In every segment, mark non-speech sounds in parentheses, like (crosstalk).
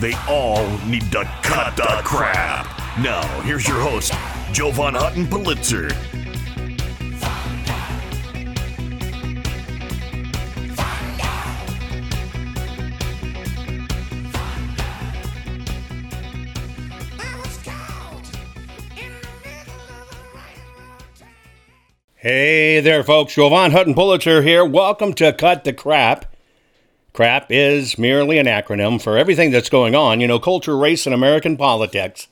They all need to cut the crap. Now, here's your host, Jovan Hutton Pulitzer. Hey there, folks. Jovan Hutton Pulitzer here. Welcome to Cut the Crap. CRAP is merely an acronym for everything that's going on, you know, culture, race, and American politics.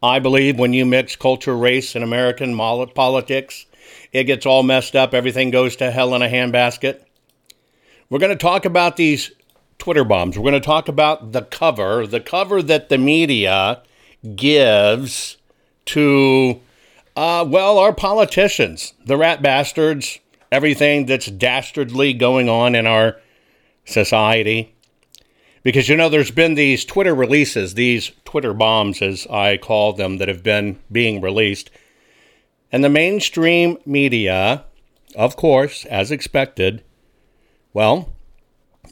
I believe when you mix culture, race, and American politics, it gets all messed up. Everything goes to hell in a handbasket. We're going to talk about these Twitter bombs. We're going to talk about the cover, the cover that the media gives to, uh, well, our politicians, the rat bastards, everything that's dastardly going on in our society. Because, you know, there's been these Twitter releases, these Twitter bombs, as I call them, that have been being released. And the mainstream media, of course, as expected, well,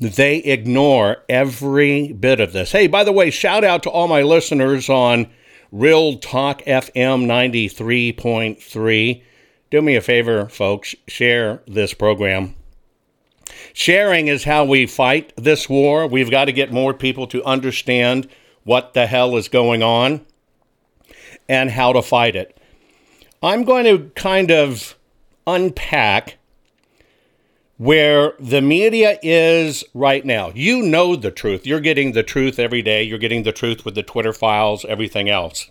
they ignore every bit of this. Hey, by the way, shout out to all my listeners on Real Talk FM 93.3. Do me a favor, folks, share this program Sharing is how we fight this war. We've got to get more people to understand what the hell is going on and how to fight it. I'm going to kind of unpack where the media is right now. You know the truth. You're getting the truth every day. You're getting the truth with the Twitter files, everything else.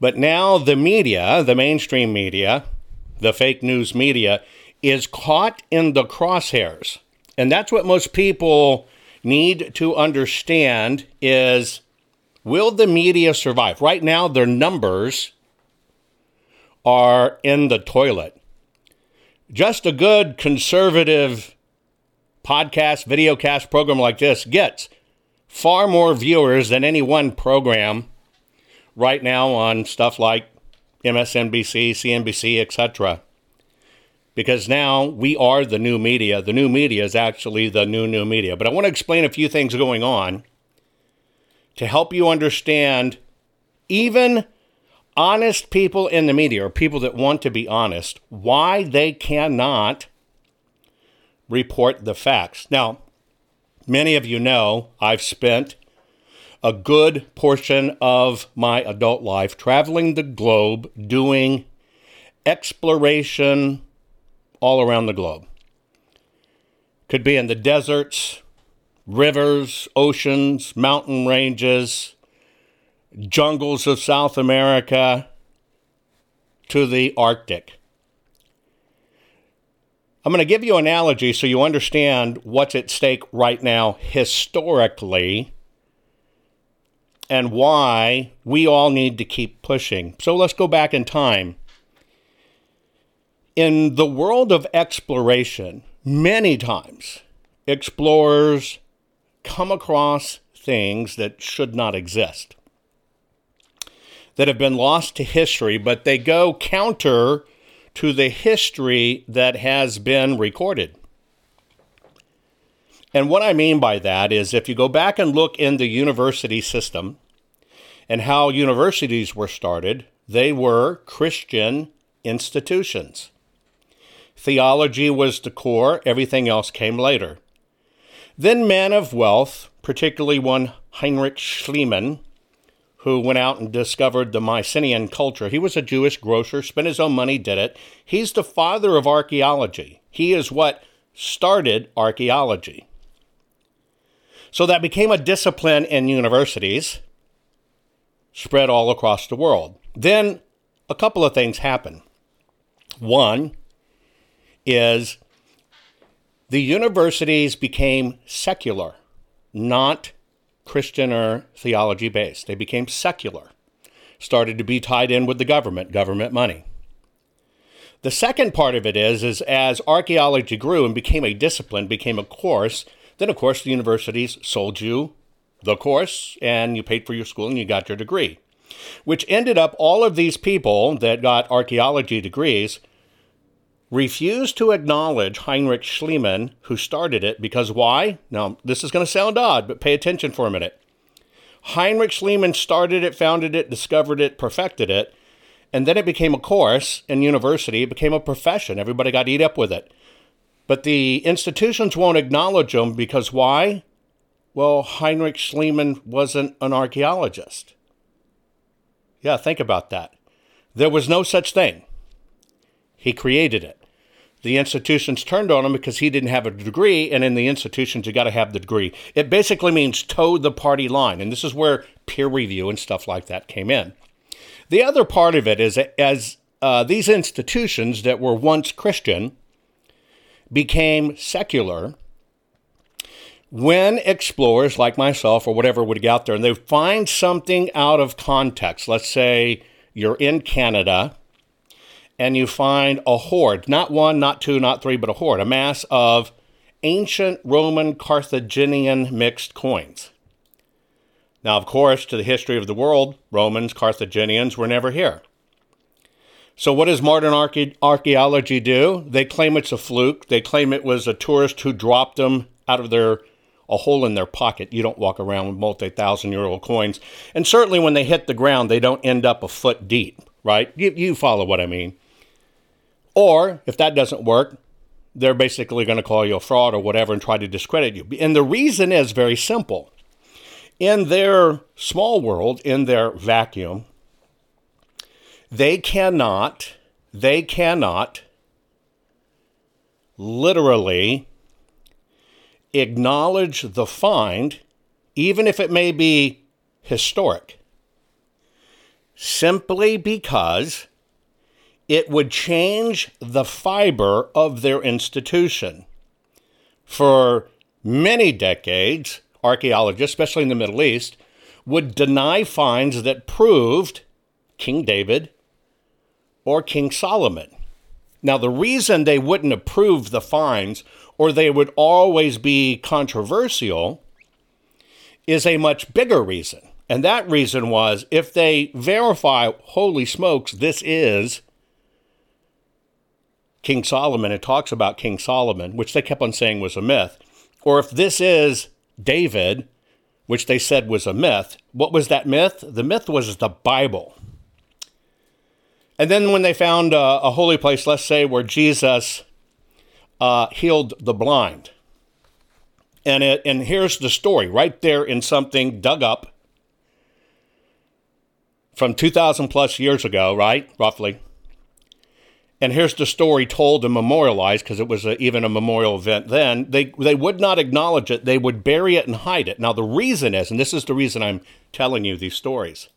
But now the media, the mainstream media, the fake news media, is caught in the crosshairs. And that's what most people need to understand is will the media survive? Right now their numbers are in the toilet. Just a good conservative podcast, videocast program like this gets far more viewers than any one program right now on stuff like MSNBC, CNBC, etc because now we are the new media. The new media is actually the new, new media. But I want to explain a few things going on to help you understand even honest people in the media or people that want to be honest, why they cannot report the facts. Now, many of you know I've spent a good portion of my adult life traveling the globe doing exploration all around the globe. Could be in the deserts, rivers, oceans, mountain ranges, jungles of South America, to the Arctic. I'm going to give you an analogy so you understand what's at stake right now historically and why we all need to keep pushing. So let's go back in time in the world of exploration, many times explorers come across things that should not exist, that have been lost to history, but they go counter to the history that has been recorded. And what I mean by that is if you go back and look in the university system and how universities were started, they were Christian institutions. Theology was the core, everything else came later. Then men of wealth, particularly one Heinrich Schliemann, who went out and discovered the Mycenaean culture. He was a Jewish grocer, spent his own money, did it. He's the father of archaeology. He is what started archaeology. So that became a discipline in universities, spread all across the world. Then a couple of things happen. One is the universities became secular, not Christian or theology based. They became secular, started to be tied in with the government, government money. The second part of it is, is as archaeology grew and became a discipline, became a course, then of course the universities sold you the course and you paid for your school and you got your degree. Which ended up all of these people that got archaeology degrees refused to acknowledge Heinrich Schliemann, who started it, because why? Now, this is going to sound odd, but pay attention for a minute. Heinrich Schliemann started it, founded it, discovered it, perfected it, and then it became a course in university. It became a profession. Everybody got eat up with it. But the institutions won't acknowledge them because why? Well, Heinrich Schliemann wasn't an archaeologist. Yeah, think about that. There was no such thing. He created it. The institutions turned on him because he didn't have a degree, and in the institutions, you got to have the degree. It basically means toe the party line, and this is where peer review and stuff like that came in. The other part of it is as uh, these institutions that were once Christian became secular, when explorers like myself or whatever would get out there and they find something out of context, let's say you're in Canada and you find a hoard, not one, not two, not three, but a hoard, a mass of ancient Roman Carthaginian mixed coins. Now, of course, to the history of the world, Romans, Carthaginians were never here. So, what does modern arche- archaeology do? They claim it's a fluke. They claim it was a tourist who dropped them out of their a hole in their pocket. You don't walk around with multi thousand year old coins. And certainly when they hit the ground, they don't end up a foot deep, right? You, you follow what I mean. Or if that doesn't work, they're basically going to call you a fraud or whatever and try to discredit you. And the reason is very simple. In their small world, in their vacuum, they cannot, they cannot literally acknowledge the find, even if it may be historic, simply because it would change the fiber of their institution. For many decades, archaeologists, especially in the Middle East, would deny finds that proved King David or King Solomon. Now, the reason they wouldn't approve the finds or they would always be controversial is a much bigger reason. And that reason was if they verify, holy smokes, this is King Solomon, it talks about King Solomon, which they kept on saying was a myth, or if this is David, which they said was a myth, what was that myth? The myth was the Bible. And then when they found uh, a holy place, let's say where Jesus uh, healed the blind, and it, and here's the story right there in something dug up from 2,000 plus years ago, right? Roughly. And here's the story told and memorialized because it was a, even a memorial event then. They, they would not acknowledge it, they would bury it and hide it. Now, the reason is, and this is the reason I'm telling you these stories,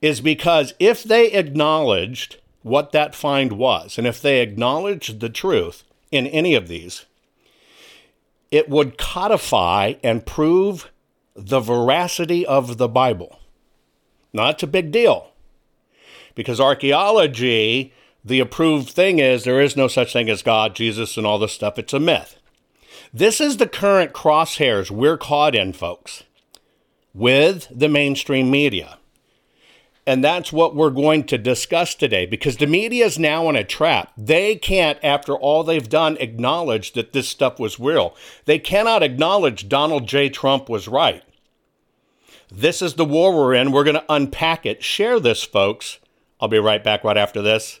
is because if they acknowledged what that find was, and if they acknowledged the truth in any of these, it would codify and prove the veracity of the Bible. That's a big deal because archaeology the approved thing is there is no such thing as God, Jesus, and all this stuff. It's a myth. This is the current crosshairs we're caught in, folks, with the mainstream media. And that's what we're going to discuss today because the media is now in a trap. They can't, after all they've done, acknowledge that this stuff was real. They cannot acknowledge Donald J. Trump was right. This is the war we're in. We're going to unpack it. Share this, folks. I'll be right back right after this.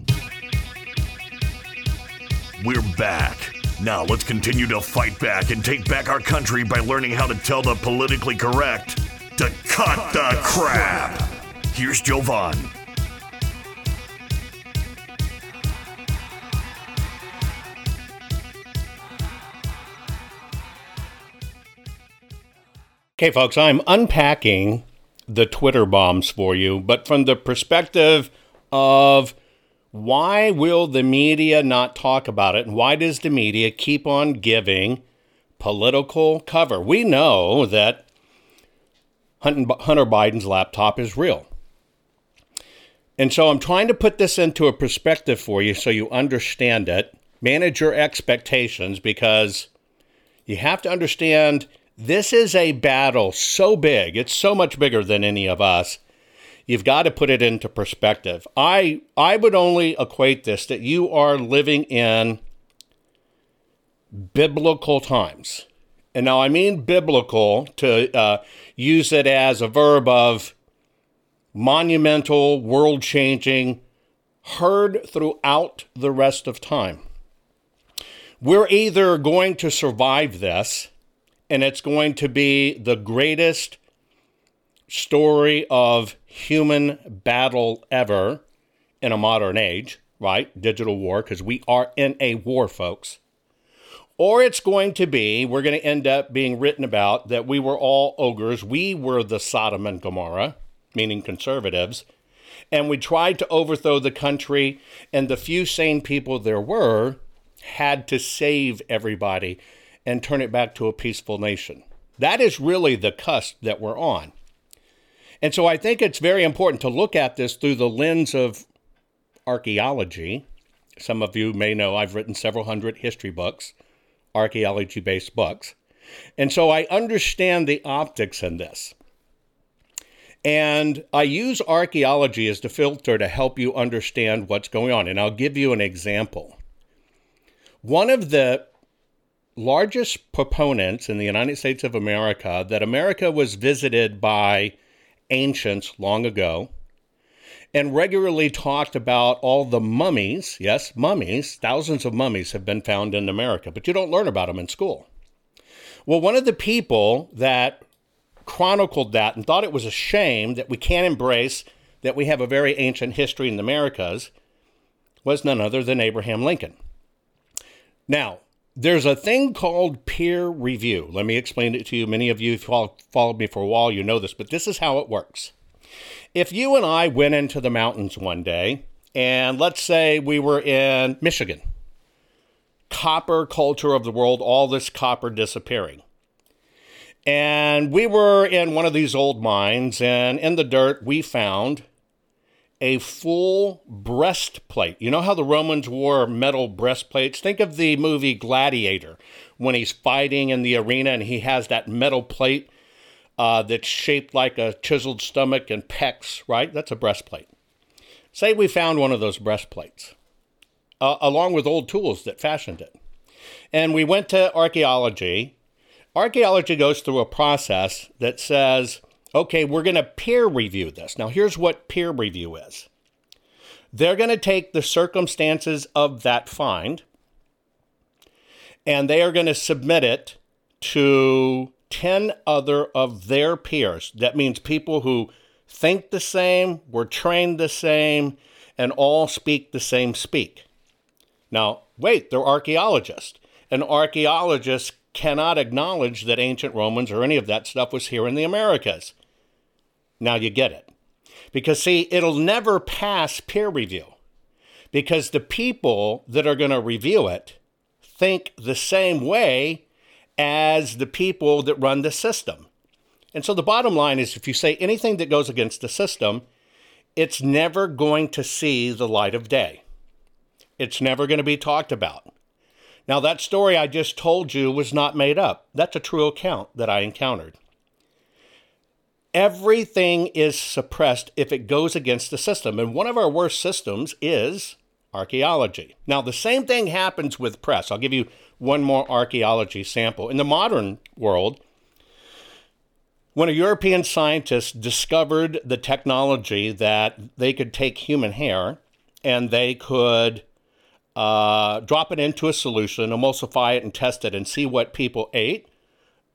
We're back. Now let's continue to fight back and take back our country by learning how to tell the politically correct to cut, cut the, the crap. crap. Here's Jovan. Okay, folks, I'm unpacking the Twitter bombs for you, but from the perspective of why will the media not talk about it and why does the media keep on giving political cover? We know that Hunter Biden's laptop is real. And so I'm trying to put this into a perspective for you so you understand it. Manage your expectations because you have to understand this is a battle so big, it's so much bigger than any of us. You've got to put it into perspective. I I would only equate this that you are living in biblical times. And now I mean biblical to uh, use it as a verb of monumental, world changing, heard throughout the rest of time. We're either going to survive this and it's going to be the greatest story of human battle ever in a modern age, right? Digital war, because we are in a war, folks. Or it's going to be, we're going to end up being written about that we were all ogres. We were the Sodom and Gomorrah, meaning conservatives. And we tried to overthrow the country, and the few sane people there were had to save everybody and turn it back to a peaceful nation. That is really the cusp that we're on. And so I think it's very important to look at this through the lens of archaeology. Some of you may know I've written several hundred history books, archaeology based books. And so I understand the optics in this. And I use archaeology as the filter to help you understand what's going on. And I'll give you an example. One of the largest proponents in the United States of America that America was visited by ancients long ago and regularly talked about all the mummies. Yes, mummies, thousands of mummies have been found in America, but you don't learn about them in school. Well, one of the people that chronicled that and thought it was a shame that we can't embrace that we have a very ancient history in the Americas was none other than Abraham Lincoln. Now, there's a thing called peer review. Let me explain it to you. Many of you who followed me for a while, you know this, but this is how it works. If you and I went into the mountains one day, and let's say we were in Michigan, copper culture of the world, all this copper disappearing. And we were in one of these old mines, and in the dirt, we found a full breastplate. You know how the Romans wore metal breastplates? Think of the movie Gladiator when he's fighting in the arena and he has that metal plate uh, that's shaped like a chiseled stomach and pecs, right? That's a breastplate. Say we found one of those breastplates uh, along with old tools that fashioned it. And we went to archaeology Archaeology goes through a process that says, okay, we're going to peer review this. Now, here's what peer review is they're going to take the circumstances of that find and they are going to submit it to 10 other of their peers. That means people who think the same, were trained the same, and all speak the same speak. Now, wait, they're archaeologists. An archaeologist cannot acknowledge that ancient Romans or any of that stuff was here in the Americas. Now you get it. Because, see, it'll never pass peer review because the people that are going to review it think the same way as the people that run the system. And so the bottom line is if you say anything that goes against the system, it's never going to see the light of day. It's never going to be talked about. Now, that story I just told you was not made up. That's a true account that I encountered. Everything is suppressed if it goes against the system. And one of our worst systems is archaeology. Now, the same thing happens with press. I'll give you one more archaeology sample. In the modern world, when a European scientist discovered the technology that they could take human hair and they could uh, drop it into a solution, emulsify it, and test it and see what people ate.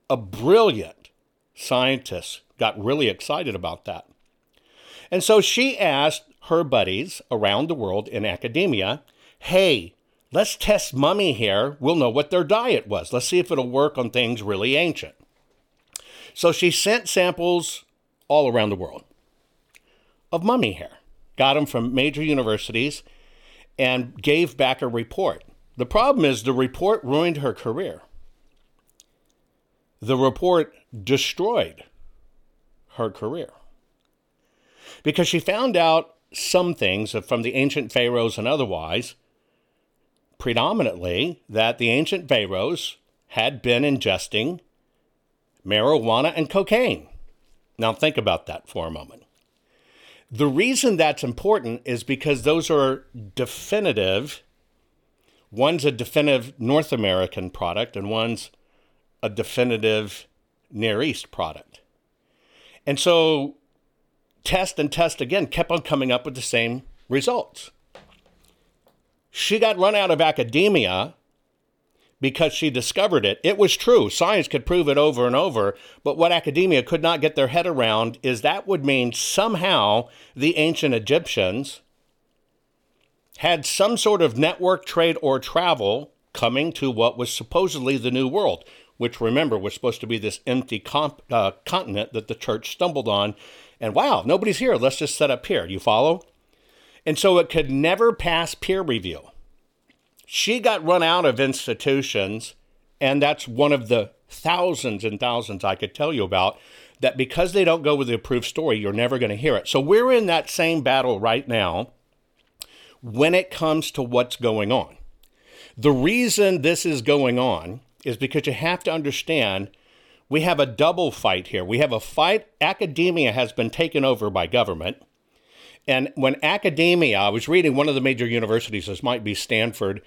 A brilliant scientist got really excited about that. And so she asked her buddies around the world in academia, hey, let's test mummy hair. We'll know what their diet was. Let's see if it'll work on things really ancient. So she sent samples all around the world of mummy hair, got them from major universities and gave back a report. The problem is the report ruined her career. The report destroyed her career because she found out some things from the ancient pharaohs and otherwise, predominantly that the ancient pharaohs had been ingesting marijuana and cocaine. Now, think about that for a moment. The reason that's important is because those are definitive. One's a definitive North American product, and one's a definitive Near East product. And so, test and test again kept on coming up with the same results. She got run out of academia because she discovered it. It was true. Science could prove it over and over. But what academia could not get their head around is that would mean somehow the ancient Egyptians had some sort of network trade or travel coming to what was supposedly the New World, which remember was supposed to be this empty comp- uh, continent that the church stumbled on. And wow, nobody's here. Let's just set up here. You follow? And so it could never pass peer review. She got run out of institutions, and that's one of the thousands and thousands I could tell you about that because they don't go with the approved story, you're never going to hear it. So we're in that same battle right now when it comes to what's going on. The reason this is going on is because you have to understand we have a double fight here. We have a fight, academia has been taken over by government. And when academia, I was reading one of the major universities, this might be Stanford,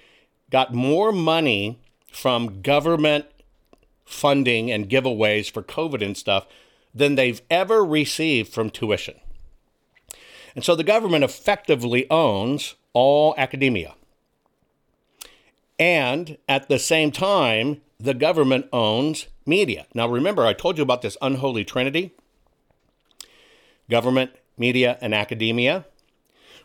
got more money from government funding and giveaways for COVID and stuff than they've ever received from tuition. And so the government effectively owns all academia. And at the same time, the government owns media. Now, remember, I told you about this unholy trinity government, media, and academia.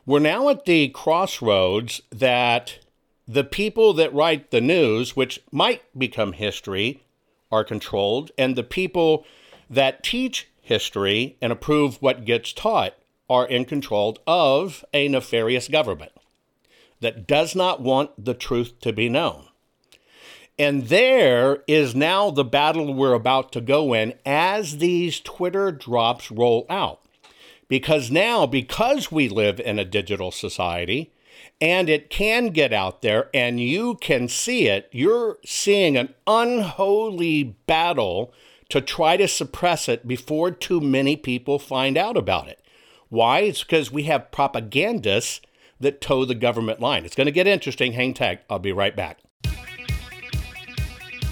We're now at the crossroads that the people that write the news, which might become history, are controlled, and the people that teach history and approve what gets taught are in control of a nefarious government that does not want the truth to be known. And there is now the battle we're about to go in as these Twitter drops roll out. Because now, because we live in a digital society and it can get out there and you can see it, you're seeing an unholy battle to try to suppress it before too many people find out about it. Why? It's because we have propagandists that toe the government line. It's going to get interesting. Hang tag. I'll be right back.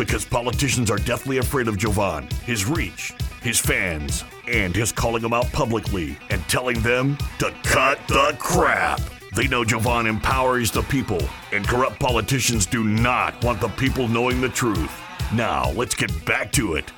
Because politicians are deathly afraid of Jovan, his reach, his fans, and his calling them out publicly and telling them to cut the crap. They know Jovan empowers the people, and corrupt politicians do not want the people knowing the truth. Now, let's get back to it.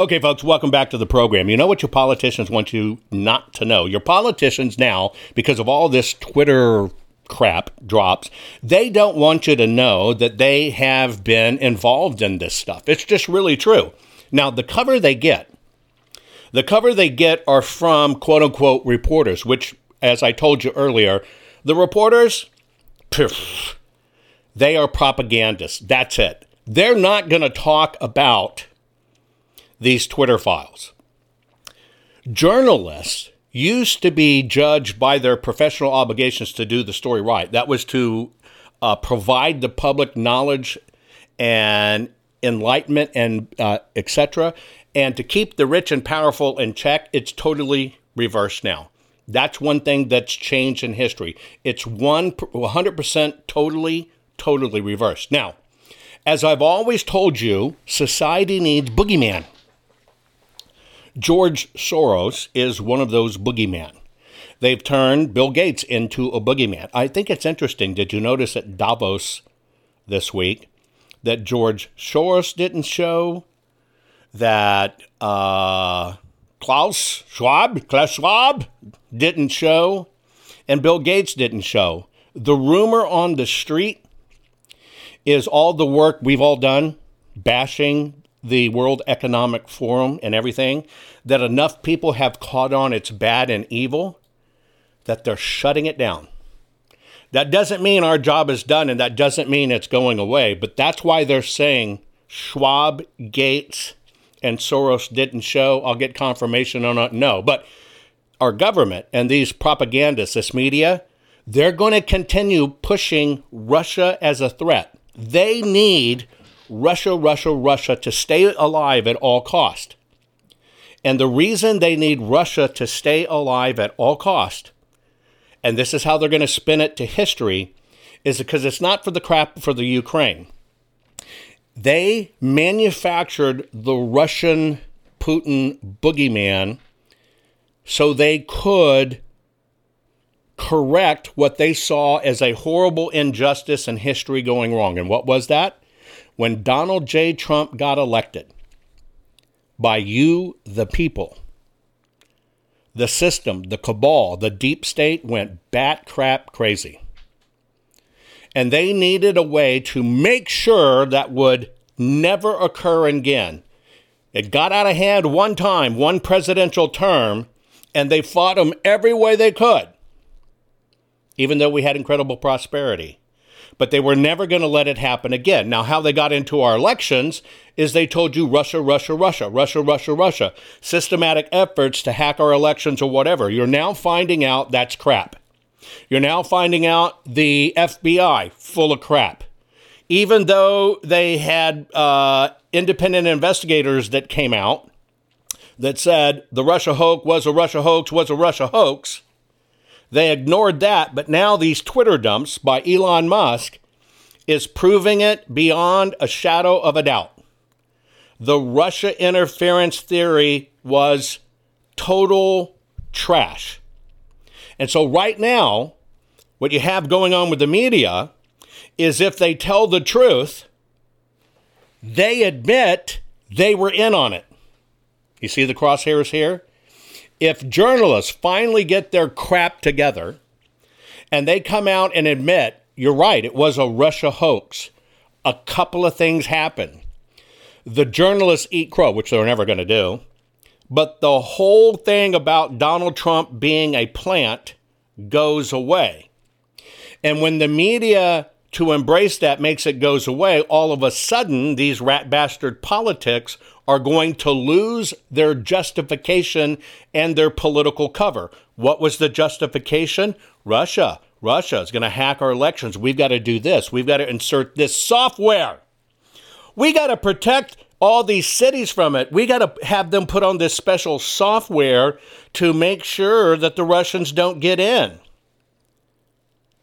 Okay, folks, welcome back to the program. You know what your politicians want you not to know? Your politicians now, because of all this Twitter crap drops, they don't want you to know that they have been involved in this stuff. It's just really true. Now, the cover they get, the cover they get are from quote unquote reporters, which, as I told you earlier, the reporters, they are propagandists. That's it. They're not going to talk about these Twitter files. Journalists used to be judged by their professional obligations to do the story right. That was to uh, provide the public knowledge and enlightenment and uh, etc. And to keep the rich and powerful in check, it's totally reversed now. That's one thing that's changed in history. It's one 100% totally, totally reversed. Now, as I've always told you, society needs boogeyman. George Soros is one of those boogeymen. They've turned Bill Gates into a boogeyman. I think it's interesting. Did you notice at Davos this week that George Soros didn't show, that uh, Klaus Schwab, Klaus Schwab didn't show, and Bill Gates didn't show. The rumor on the street is all the work we've all done bashing the World Economic Forum and everything, that enough people have caught on it's bad and evil that they're shutting it down. That doesn't mean our job is done and that doesn't mean it's going away, but that's why they're saying Schwab, Gates, and Soros didn't show. I'll get confirmation on it. No, but our government and these propagandists, this media, they're going to continue pushing Russia as a threat. They need Russia, Russia, Russia to stay alive at all cost. And the reason they need Russia to stay alive at all cost, and this is how they're going to spin it to history, is because it's not for the crap for the Ukraine. They manufactured the Russian Putin boogeyman so they could correct what they saw as a horrible injustice and history going wrong. And what was that? When Donald J. Trump got elected by you, the people, the system, the cabal, the deep state went bat crap crazy. And they needed a way to make sure that would never occur again. It got out of hand one time, one presidential term, and they fought them every way they could, even though we had incredible prosperity but they were never going to let it happen again. Now, how they got into our elections is they told you Russia, Russia, Russia, Russia, Russia, Russia, systematic efforts to hack our elections or whatever. You're now finding out that's crap. You're now finding out the FBI full of crap. Even though they had uh, independent investigators that came out that said the Russia hoax was a Russia hoax was a Russia hoax, they ignored that, but now these Twitter dumps by Elon Musk is proving it beyond a shadow of a doubt. The Russia interference theory was total trash. And so, right now, what you have going on with the media is if they tell the truth, they admit they were in on it. You see the crosshairs here? If journalists finally get their crap together and they come out and admit, you're right, it was a Russia hoax, a couple of things happen. The journalists eat crow, which they're never going to do. But the whole thing about Donald Trump being a plant goes away. And when the media to embrace that makes it goes away, all of a sudden these rat bastard politics are going to lose their justification and their political cover. What was the justification? Russia. Russia is going to hack our elections. We've got to do this. We've got to insert this software. We got to protect all these cities from it. We got to have them put on this special software to make sure that the Russians don't get in.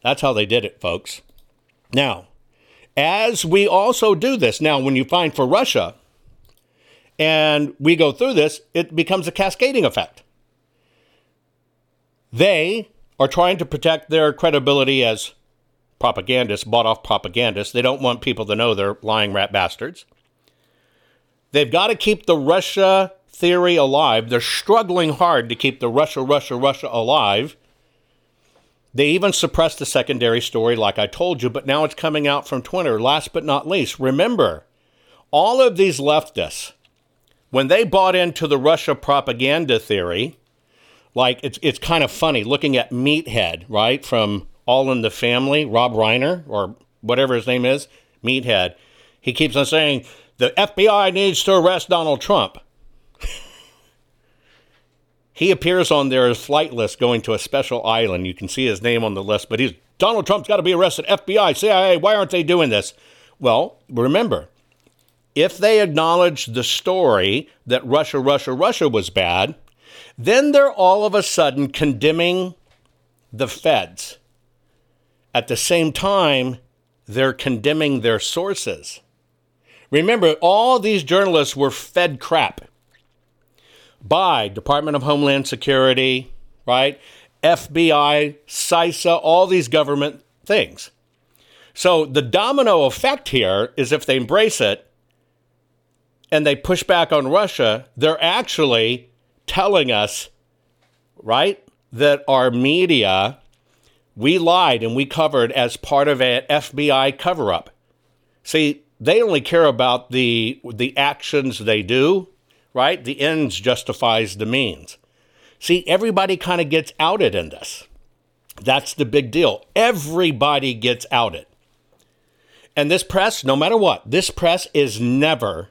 That's how they did it, folks. Now, as we also do this, now when you find for Russia and we go through this, it becomes a cascading effect. They are trying to protect their credibility as propagandists, bought off propagandists. They don't want people to know they're lying rat bastards. They've got to keep the Russia theory alive. They're struggling hard to keep the Russia, Russia, Russia alive they even suppressed the secondary story, like I told you, but now it's coming out from Twitter. Last but not least, remember, all of these leftists, when they bought into the Russia propaganda theory, like it's, it's kind of funny looking at Meathead, right, from All in the Family, Rob Reiner, or whatever his name is, Meathead. He keeps on saying, the FBI needs to arrest Donald Trump. (laughs) He appears on their flight list going to a special island. You can see his name on the list, but he's Donald Trump's got to be arrested. FBI, CIA, why aren't they doing this? Well, remember, if they acknowledge the story that Russia, Russia, Russia was bad, then they're all of a sudden condemning the feds. At the same time, they're condemning their sources. Remember, all these journalists were fed crap by Department of Homeland Security, right? FBI, CISA, all these government things. So the domino effect here is if they embrace it and they push back on Russia, they're actually telling us, right, that our media, we lied and we covered as part of an FBI cover up. See, they only care about the the actions they do right? The ends justifies the means. See, everybody kind of gets outed in this. That's the big deal. Everybody gets outed. And this press, no matter what, this press is never,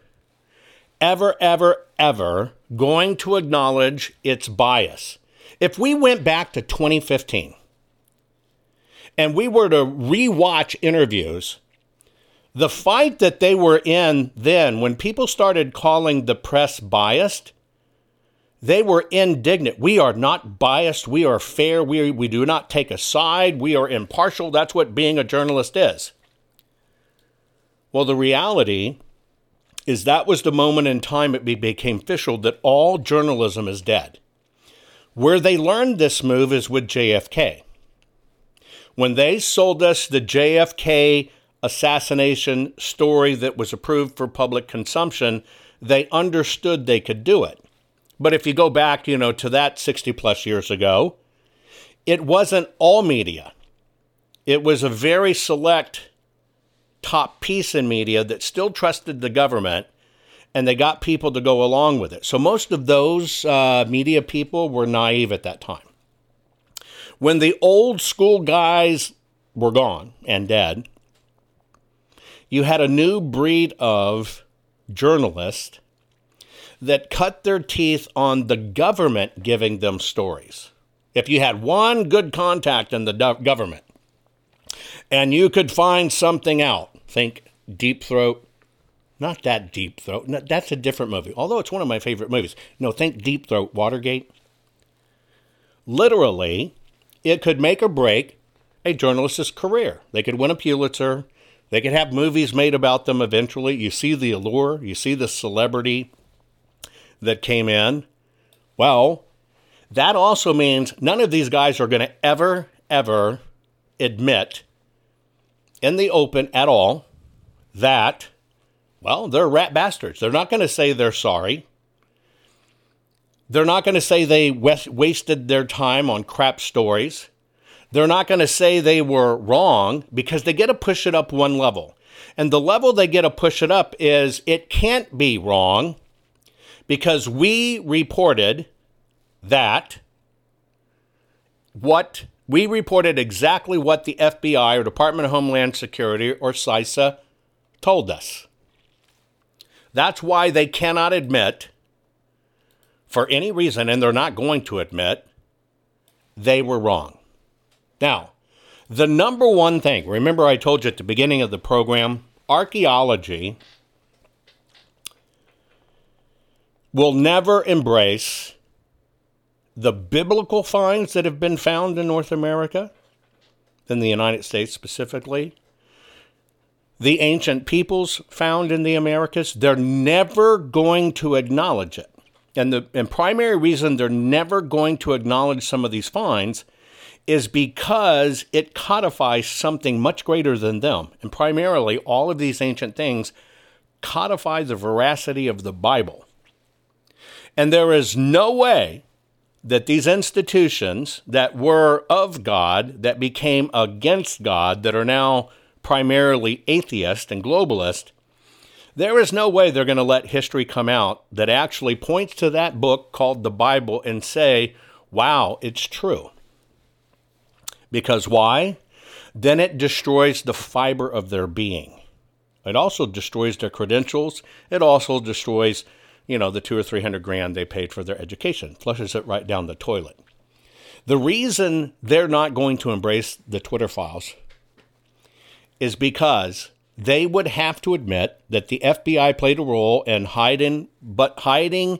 ever, ever, ever going to acknowledge its bias. If we went back to 2015 and we were to rewatch interviews the fight that they were in then, when people started calling the press biased, they were indignant. We are not biased. We are fair. We, we do not take a side. We are impartial. That's what being a journalist is. Well, the reality is that was the moment in time it became official that all journalism is dead. Where they learned this move is with JFK. When they sold us the JFK assassination story that was approved for public consumption, they understood they could do it. But if you go back, you know, to that 60 plus years ago, it wasn't all media. It was a very select top piece in media that still trusted the government and they got people to go along with it. So most of those uh, media people were naive at that time. When the old school guys were gone and dead, you had a new breed of journalists that cut their teeth on the government giving them stories. If you had one good contact in the government and you could find something out, think Deep Throat, not that Deep Throat, no, that's a different movie, although it's one of my favorite movies. No, think Deep Throat, Watergate. Literally, it could make or break a journalist's career. They could win a Pulitzer, They could have movies made about them eventually. You see the allure, you see the celebrity that came in. Well, that also means none of these guys are going to ever, ever admit in the open at all that, well, they're rat bastards. They're not going to say they're sorry. They're not going to say they wasted their time on crap stories. They're not going to say they were wrong because they get to push it up one level. And the level they get to push it up is it can't be wrong because we reported that what we reported exactly what the FBI or Department of Homeland Security or CISA told us. That's why they cannot admit, for any reason, and they're not going to admit, they were wrong. Now, the number one thing, remember I told you at the beginning of the program, archaeology will never embrace the biblical finds that have been found in North America, in the United States specifically, the ancient peoples found in the Americas, they're never going to acknowledge it. And the and primary reason they're never going to acknowledge some of these finds is because it codifies something much greater than them. And primarily, all of these ancient things codify the veracity of the Bible. And there is no way that these institutions that were of God, that became against God, that are now primarily atheist and globalist, there is no way they're going to let history come out that actually points to that book called the Bible and say, wow, it's true. Because why? Then it destroys the fiber of their being. It also destroys their credentials. It also destroys you know, the two or three hundred grand they paid for their education, flushes it right down the toilet. The reason they're not going to embrace the Twitter files is because they would have to admit that the FBI played a role in hiding, but hiding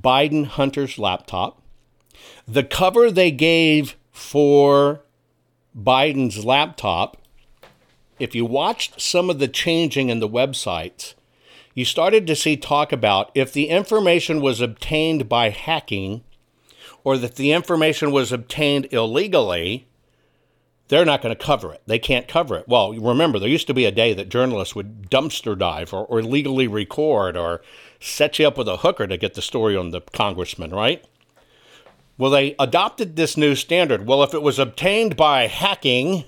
Biden Hunter's laptop. The cover they gave for Biden's laptop, if you watched some of the changing in the websites, you started to see talk about if the information was obtained by hacking or that the information was obtained illegally, they're not going to cover it. They can't cover it. Well, remember, there used to be a day that journalists would dumpster dive or, or legally record or set you up with a hooker to get the story on the congressman, right? Well, they adopted this new standard. Well, if it was obtained by hacking,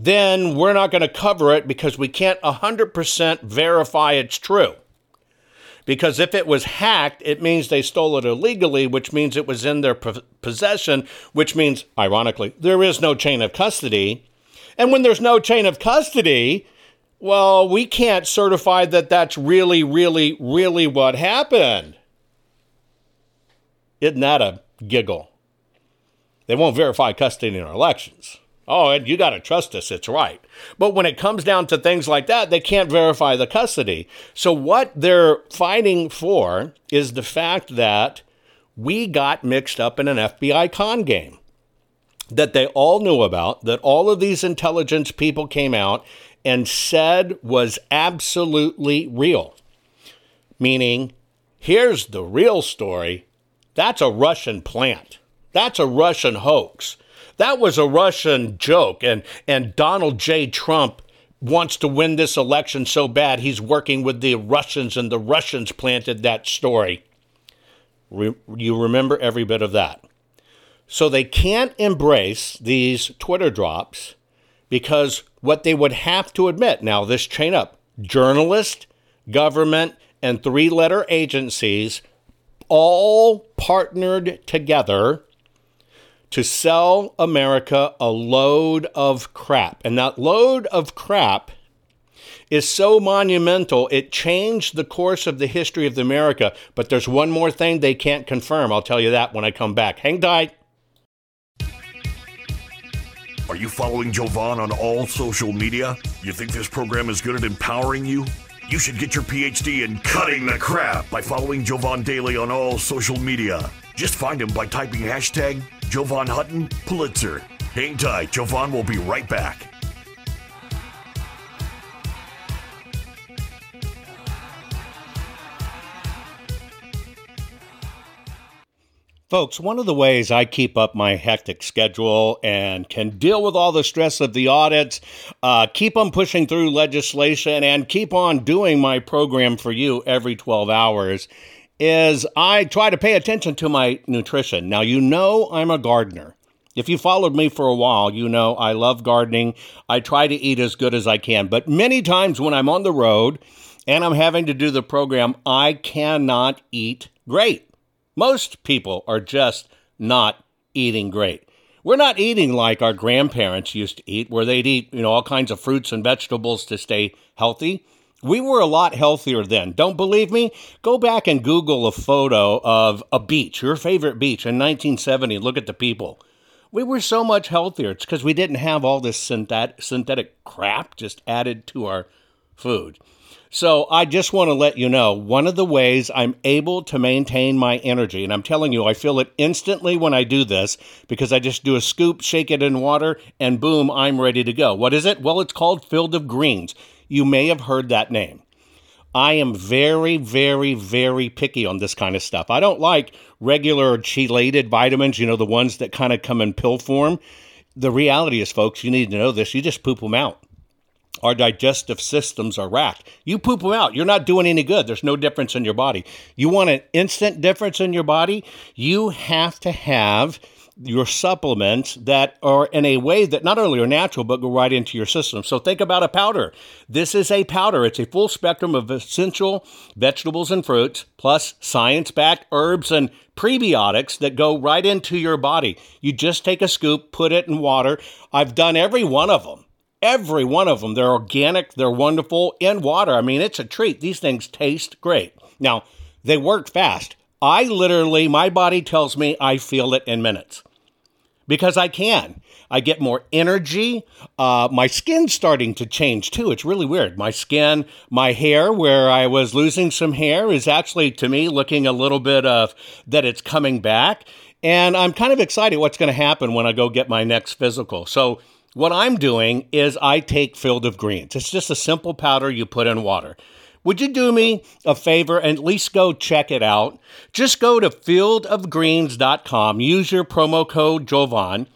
then we're not going to cover it because we can't 100% verify it's true. Because if it was hacked, it means they stole it illegally, which means it was in their possession, which means, ironically, there is no chain of custody. And when there's no chain of custody, well, we can't certify that that's really, really, really what happened. Isn't that a giggle? They won't verify custody in our elections. Oh, and you got to trust us, it's right. But when it comes down to things like that, they can't verify the custody. So, what they're fighting for is the fact that we got mixed up in an FBI con game that they all knew about, that all of these intelligence people came out and said was absolutely real. Meaning, here's the real story that's a Russian plant, that's a Russian hoax. That was a Russian joke. And, and Donald J. Trump wants to win this election so bad, he's working with the Russians, and the Russians planted that story. Re- you remember every bit of that. So they can't embrace these Twitter drops because what they would have to admit now, this chain up journalist, government, and three letter agencies all partnered together to sell America a load of crap. And that load of crap is so monumental, it changed the course of the history of America. But there's one more thing they can't confirm. I'll tell you that when I come back. Hang tight. Are you following Jovan on all social media? You think this program is good at empowering you? You should get your PhD in cutting the crap by following Jovan Daily on all social media. Just find him by typing hashtag Jovan Hutton Pulitzer. Hang tight, Jovan will be right back. Folks, one of the ways I keep up my hectic schedule and can deal with all the stress of the audits, uh, keep on pushing through legislation, and keep on doing my program for you every 12 hours is I try to pay attention to my nutrition. Now, you know I'm a gardener. If you followed me for a while, you know I love gardening. I try to eat as good as I can. But many times when I'm on the road and I'm having to do the program, I cannot eat great. Most people are just not eating great. We're not eating like our grandparents used to eat, where they'd eat, you know, all kinds of fruits and vegetables to stay healthy. We were a lot healthier then. Don't believe me? Go back and Google a photo of a beach, your favorite beach in 1970. Look at the people. We were so much healthier. It's because we didn't have all this synthetic, synthetic crap just added to our food. So I just want to let you know one of the ways I'm able to maintain my energy, and I'm telling you, I feel it instantly when I do this because I just do a scoop, shake it in water, and boom, I'm ready to go. What is it? Well, it's called Field of Greens. You may have heard that name. I am very, very, very picky on this kind of stuff. I don't like regular chelated vitamins, you know, the ones that kind of come in pill form. The reality is, folks, you need to know this. You just poop them out our digestive systems are racked. You poop them out. You're not doing any good. There's no difference in your body. You want an instant difference in your body? You have to have your supplements that are in a way that not only are natural but go right into your system. So think about a powder. This is a powder. It's a full spectrum of essential vegetables and fruits plus science-backed herbs and prebiotics that go right into your body. You just take a scoop, put it in water. I've done every one of them. Every one of them. They're organic, they're wonderful in water. I mean, it's a treat. These things taste great. Now, they work fast. I literally, my body tells me I feel it in minutes because I can. I get more energy. Uh, my skin's starting to change too. It's really weird. My skin, my hair, where I was losing some hair, is actually to me looking a little bit of that it's coming back. And I'm kind of excited what's going to happen when I go get my next physical. So, what I'm doing is I take Field of Greens. It's just a simple powder you put in water. Would you do me a favor and at least go check it out? Just go to fieldofgreens.com, use your promo code Jovan.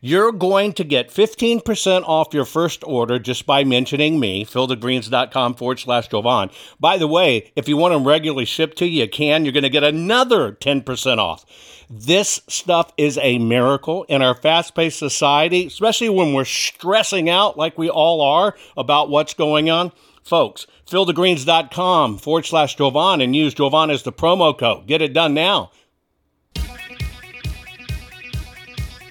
You're going to get 15% off your first order just by mentioning me, fieldofgreens.com forward slash Jovan. By the way, if you want them regularly shipped to you, you can. You're going to get another 10% off. This stuff is a miracle in our fast paced society, especially when we're stressing out like we all are about what's going on. Folks, fieldofgreens.com forward slash Jovan and use Jovan as the promo code. Get it done now.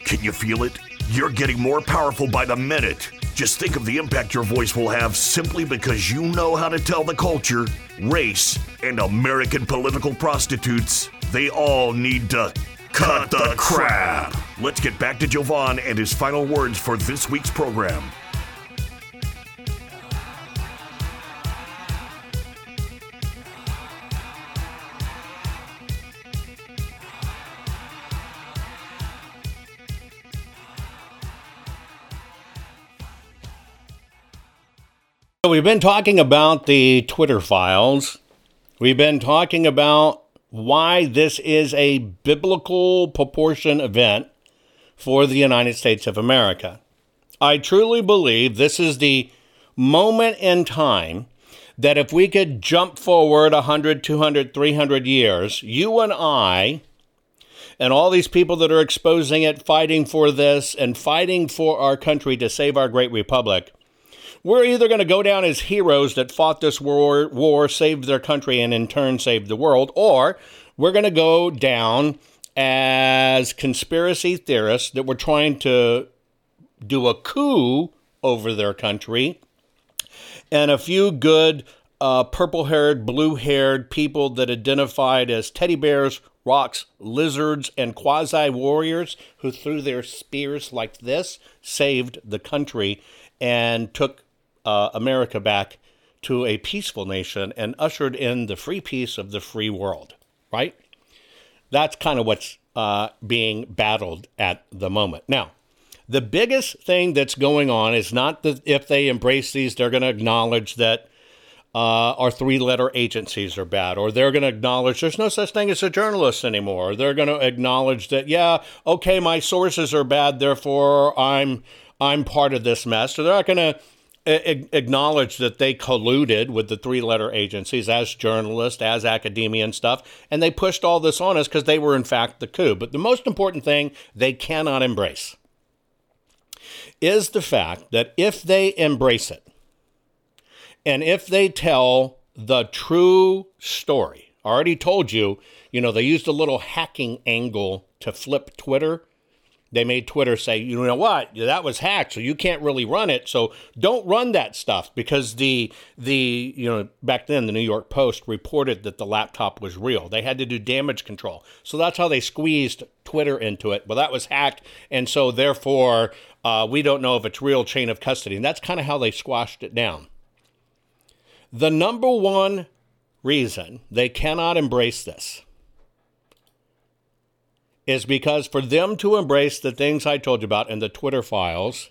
Can you feel it? You're getting more powerful by the minute. Just think of the impact your voice will have simply because you know how to tell the culture, race, and American political prostitutes they all need to cut, the, crap. Let's get back to Jovan and his final words for this week's program. We've been talking about the Twitter files. We've been talking about why this is a biblical proportion event for the United States of America. I truly believe this is the moment in time that if we could jump forward 100, 200, 300 years, you and I, and all these people that are exposing it, fighting for this, and fighting for our country to save our great republic, we're either going to go down as heroes that fought this war, war, saved their country, and in turn saved the world, or we're going to go down as conspiracy theorists that were trying to do a coup over their country, and a few good uh, purple haired, blue haired people that identified as teddy bears, rocks, lizards, and quasi warriors who, threw their spears like this, saved the country and took uh, America back to a peaceful nation and ushered in the free peace of the free world, right? That's kind of what's uh, being battled at the moment. Now, the biggest thing that's going on is not that if they embrace these, they're going to acknowledge that uh, our three letter agencies are bad, or they're going to acknowledge there's no such thing as a journalist anymore. They're going to acknowledge that, yeah, okay, my sources are bad, therefore I'm I'm part of this mess. So they're not going to a- acknowledge that they colluded with the three letter agencies as journalists, as academia and stuff, and they pushed all this on us because they were, in fact, the coup. But the most important thing they cannot embrace is the fact that if they embrace it, and if they tell the true story, I already told you, you know, they used a little hacking angle to flip Twitter. They made Twitter say, you know what, that was hacked, so you can't really run it. So don't run that stuff because the the you know back then the New York Post reported that the laptop was real. They had to do damage control, so that's how they squeezed Twitter into it. Well, that was hacked, and so therefore uh, we don't know if it's real chain of custody. And that's kind of how they squashed it down. The number one reason they cannot embrace this is because for them to embrace the things I told you about in the Twitter files,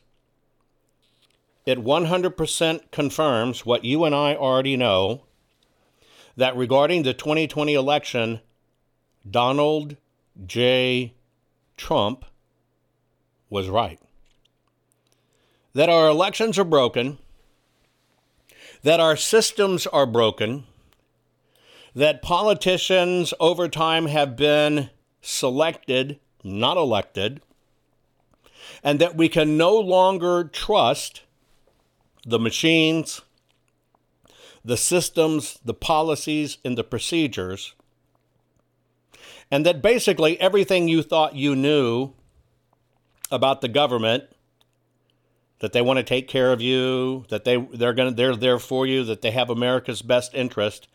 it 100% confirms what you and I already know that regarding the 2020 election, Donald J. Trump was right. That our elections are broken that our systems are broken, that politicians over time have been selected, not elected, and that we can no longer trust the machines, the systems, the policies, and the procedures, and that basically everything you thought you knew about the government that they want to take care of you, that they they're going to they're there for you, that they have America's best interest,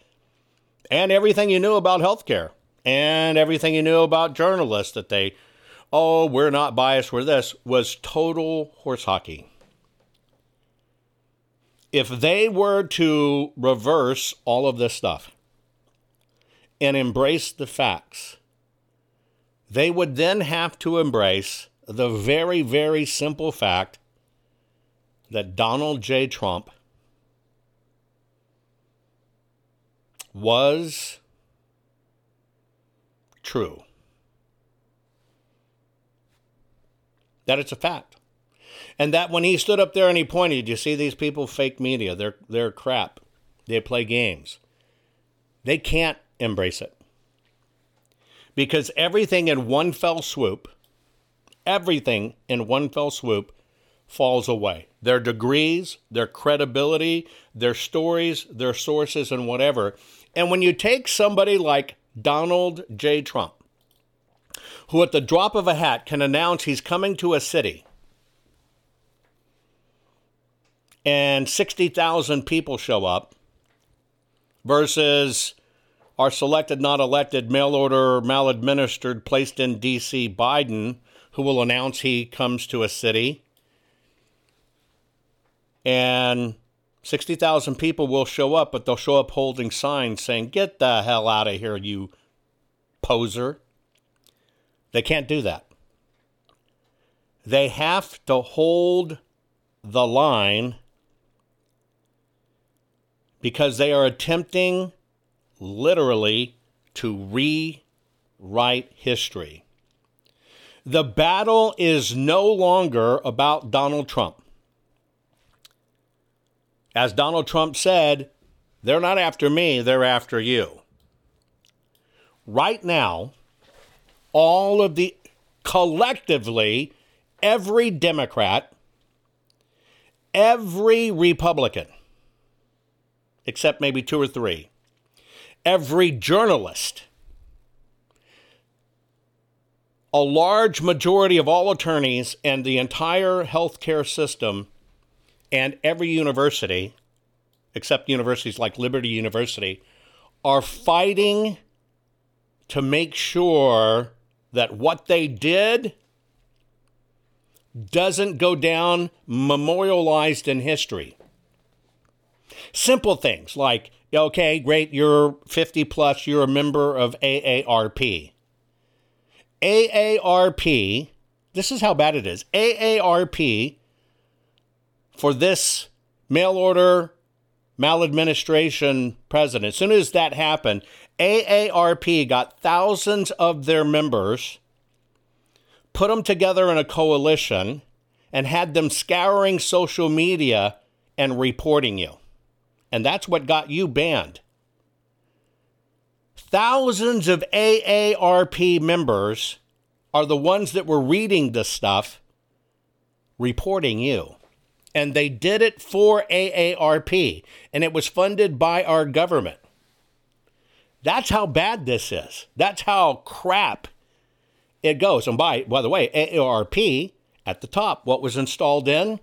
and everything you knew about healthcare, and everything you knew about journalists that they, oh, we're not biased, we're this was total horse hockey. If they were to reverse all of this stuff and embrace the facts, they would then have to embrace the very, very simple fact that Donald J. Trump was true. That it's a fact. And that when he stood up there and he pointed, you see these people fake media, they're they're crap. They play games. They can't embrace it. Because everything in one fell swoop, everything in one fell swoop falls away. Their degrees, their credibility, their stories, their sources, and whatever. And when you take somebody like Donald J. Trump, who at the drop of a hat can announce he's coming to a city and 60,000 people show up versus our selected, not elected, mail order, maladministered, placed in D.C. Biden, who will announce he comes to a city and 60,000 people will show up, but they'll show up holding signs saying, Get the hell out of here, you poser. They can't do that. They have to hold the line because they are attempting literally to rewrite history. The battle is no longer about Donald Trump. As Donald Trump said, they're not after me, they're after you. Right now, all of the collectively, every Democrat, every Republican, except maybe two or three, every journalist, a large majority of all attorneys and the entire healthcare system and every university, except universities like Liberty University, are fighting to make sure that what they did doesn't go down memorialized in history. Simple things like, okay, great, you're 50 plus, you're a member of AARP. AARP, this is how bad it is. AARP for this mail order maladministration president, as soon as that happened, AARP got thousands of their members, put them together in a coalition, and had them scouring social media and reporting you. And that's what got you banned. Thousands of AARP members are the ones that were reading this stuff, reporting you. And they did it for AARP, and it was funded by our government. That's how bad this is. That's how crap it goes. And by by the way, AARP at the top, what was installed in?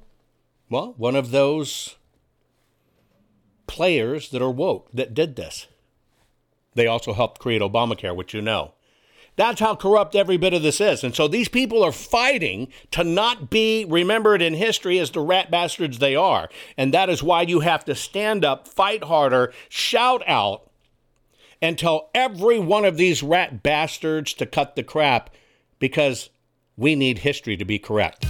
Well, one of those players that are woke that did this. They also helped create Obamacare, which you know. That's how corrupt every bit of this is. And so these people are fighting to not be remembered in history as the rat bastards they are. And that is why you have to stand up, fight harder, shout out, and tell every one of these rat bastards to cut the crap because we need history to be correct.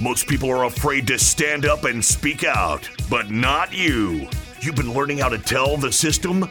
Most people are afraid to stand up and speak out, but not you. You've been learning how to tell the system